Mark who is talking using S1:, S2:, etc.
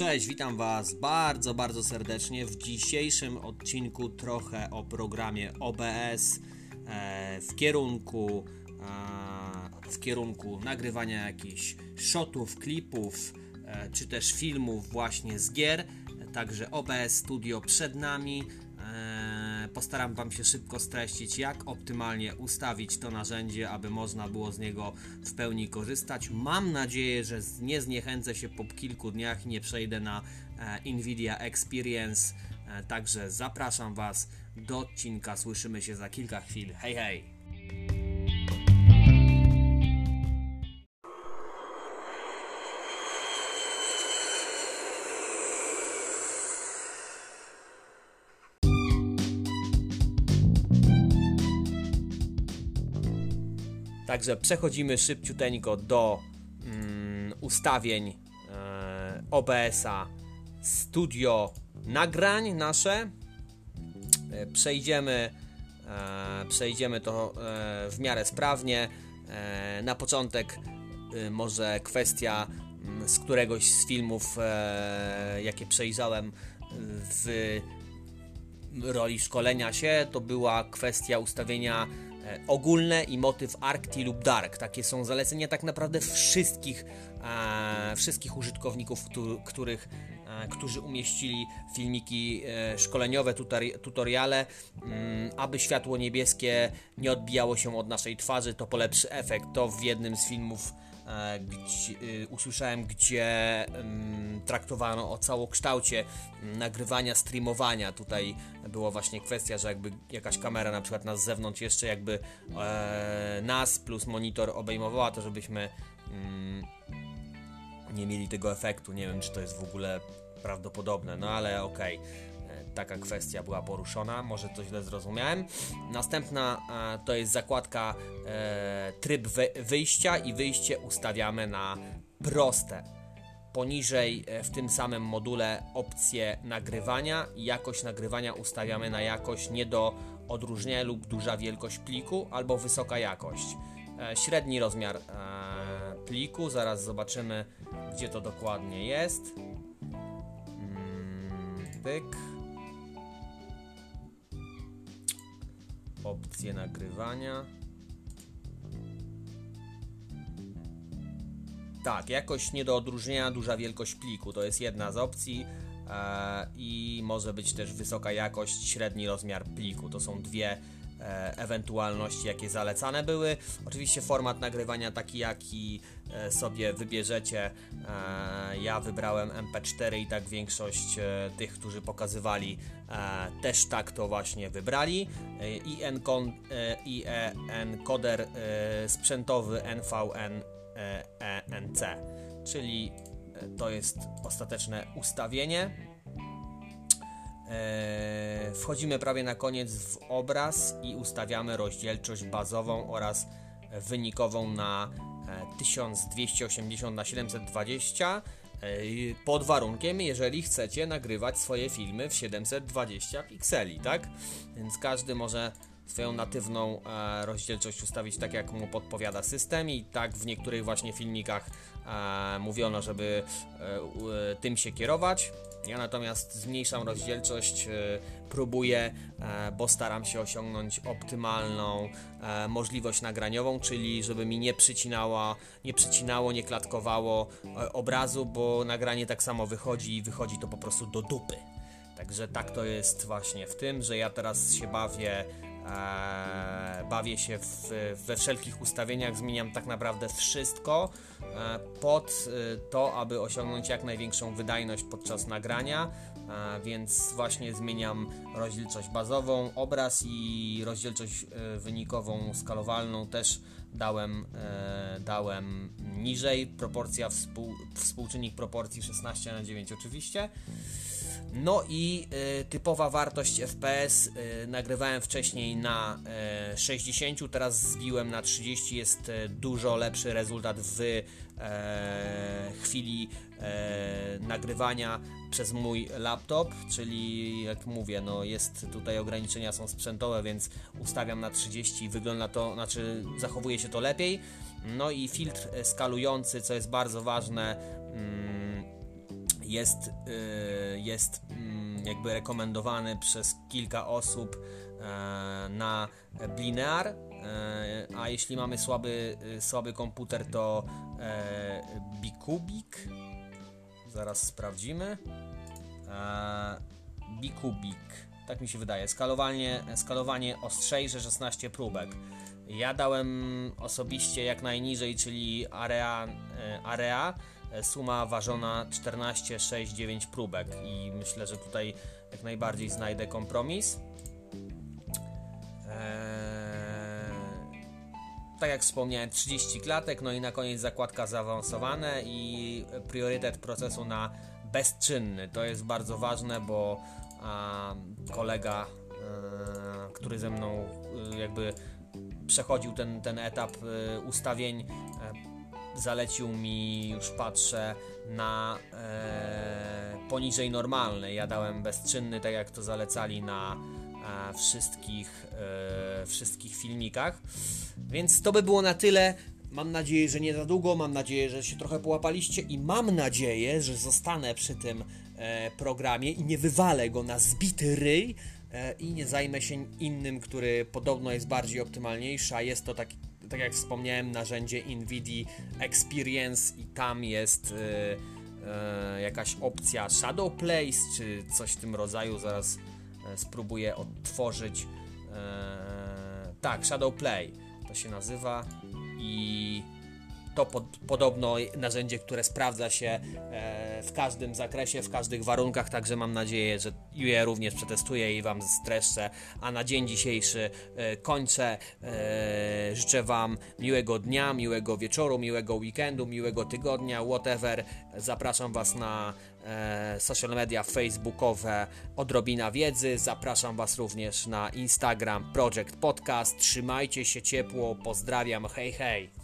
S1: Cześć, witam Was bardzo, bardzo serdecznie. W dzisiejszym odcinku trochę o programie OBS e, w kierunku e, w kierunku nagrywania jakichś shotów, klipów e, czy też filmów właśnie z gier. Także OBS Studio przed nami. Postaram Wam się szybko streścić, jak optymalnie ustawić to narzędzie, aby można było z niego w pełni korzystać. Mam nadzieję, że nie zniechęcę się po kilku dniach nie przejdę na e, Nvidia Experience. E, także zapraszam Was do odcinka. Słyszymy się za kilka chwil. Hej, hej! Także przechodzimy szybciuteńko do mm, ustawień e, OBS-a Studio nagrań nasze. E, przejdziemy, e, przejdziemy to e, w miarę sprawnie. E, na początek e, może kwestia mm, z któregoś z filmów, jakie przejrzałem w roli szkolenia się, to była kwestia ustawienia ogólne i motyw Arcti lub Dark. Takie są zalecenia tak naprawdę wszystkich, e, wszystkich użytkowników, których, e, którzy umieścili filmiki e, szkoleniowe, tutoriale, mm, aby światło niebieskie nie odbijało się od naszej twarzy, to polepszy efekt. To w jednym z filmów E, gdzie, y, usłyszałem, gdzie traktowano o całokształcie nagrywania, streamowania. Tutaj była właśnie kwestia, że jakby jakaś kamera na przykład nas z zewnątrz jeszcze jakby e, nas plus monitor obejmowała, to żebyśmy mm, nie mieli tego efektu. Nie wiem, czy to jest w ogóle prawdopodobne, no ale okej. Okay taka kwestia była poruszona, może to źle zrozumiałem. Następna e, to jest zakładka e, tryb wyjścia i wyjście ustawiamy na proste. Poniżej e, w tym samym module opcję nagrywania jakość nagrywania ustawiamy na jakość nie do odróżnienia lub duża wielkość pliku albo wysoka jakość. Średni rozmiar pliku, zaraz zobaczymy gdzie to dokładnie jest. Mm, pyk. Opcje nagrywania. Tak, jakość nie do odróżnienia, duża wielkość pliku to jest jedna z opcji e, i może być też wysoka jakość, średni rozmiar pliku. To są dwie ewentualności, jakie zalecane były. Oczywiście format nagrywania taki, jaki e, sobie wybierzecie. E, ja wybrałem MP4 i tak większość tych, którzy pokazywali, też tak to właśnie wybrali. I encoder sprzętowy NVN ENC, czyli to jest ostateczne ustawienie. E, wchodzimy prawie na koniec w obraz i ustawiamy rozdzielczość bazową oraz wynikową na 1280 na 720 e, pod warunkiem, jeżeli chcecie nagrywać swoje filmy w 720 pikseli, tak? Więc każdy może swoją natywną e, rozdzielczość ustawić tak, jak mu podpowiada system i tak w niektórych właśnie filmikach e, mówiono, żeby e, tym się kierować. Ja natomiast zmniejszam rozdzielczość, e, próbuję, e, bo staram się osiągnąć optymalną e, możliwość nagraniową, czyli żeby mi nie przycinało, nie przycinało, nie klatkowało obrazu, bo nagranie tak samo wychodzi i wychodzi to po prostu do dupy. Także tak to jest właśnie w tym, że ja teraz się bawię E, bawię się w, we wszelkich ustawieniach, zmieniam tak naprawdę wszystko e, pod e, to, aby osiągnąć jak największą wydajność podczas nagrania, więc właśnie zmieniam rozdzielczość bazową, obraz i rozdzielczość wynikową skalowalną też dałem, dałem niżej, proporcja współ, współczynnik proporcji 16 na 9 oczywiście. No i y, typowa wartość FPS y, nagrywałem wcześniej na y, 60, teraz zbiłem na 30, jest y, dużo lepszy rezultat w chwili nagrywania przez mój laptop, czyli jak mówię, no jest tutaj ograniczenia są sprzętowe, więc ustawiam na 30 wygląda to, znaczy zachowuje się to lepiej. No i filtr skalujący, co jest bardzo ważne. Mm, jest, y, jest mm, jakby rekomendowany przez kilka osób e, na Blinear, e, a jeśli mamy słaby, y, słaby komputer to e, Bikubik. Zaraz sprawdzimy. Bikubik. Tak mi się wydaje. Skalowanie, skalowanie ostrzejsze 16 próbek. Ja dałem osobiście jak najniżej, czyli area, area suma ważona 14, 6, 9 próbek i myślę, że tutaj jak najbardziej znajdę kompromis. Eee, tak jak wspomniałem, 30 klatek, no i na koniec zakładka zaawansowane i priorytet procesu na bezczynny. To jest bardzo ważne, bo a, kolega, e, który ze mną e, jakby przechodził ten, ten etap e, ustawień, zalecił mi, już patrzę, na e, poniżej normalnej. Ja dałem bezczynny, tak jak to zalecali na e, wszystkich, e, wszystkich filmikach. Więc to by było na tyle. Mam nadzieję, że nie za długo, mam nadzieję, że się trochę połapaliście i mam nadzieję, że zostanę przy tym e, programie i nie wywalę go na zbity ryj e, i nie zajmę się innym, który podobno jest bardziej optymalniejszy, a jest to taki tak jak wspomniałem, narzędzie NVIDIA Experience i tam jest e, jakaś opcja Shadow Place czy coś w tym rodzaju. Zaraz e, spróbuję odtworzyć. E, tak, Shadow Play to się nazywa i to pod, podobno narzędzie, które sprawdza się w każdym zakresie, w każdych warunkach, także mam nadzieję, że je również przetestuję i Wam streszczę. A na dzień dzisiejszy e, kończę. E, życzę Wam miłego dnia, miłego wieczoru, miłego weekendu, miłego tygodnia, whatever. Zapraszam Was na social media facebookowe Odrobina Wiedzy. Zapraszam Was również na Instagram Project Podcast. Trzymajcie się ciepło, pozdrawiam, hej hej!